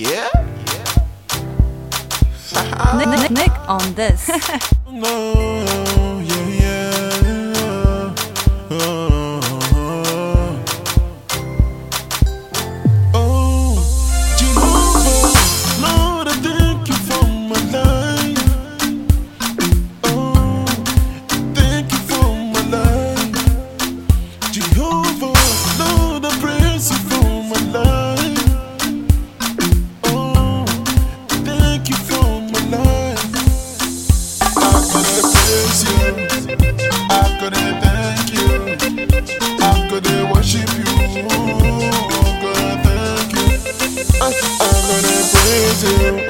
Yeah? Nick, Nick, Nick on this. with you.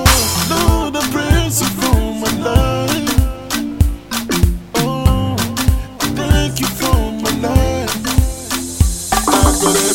But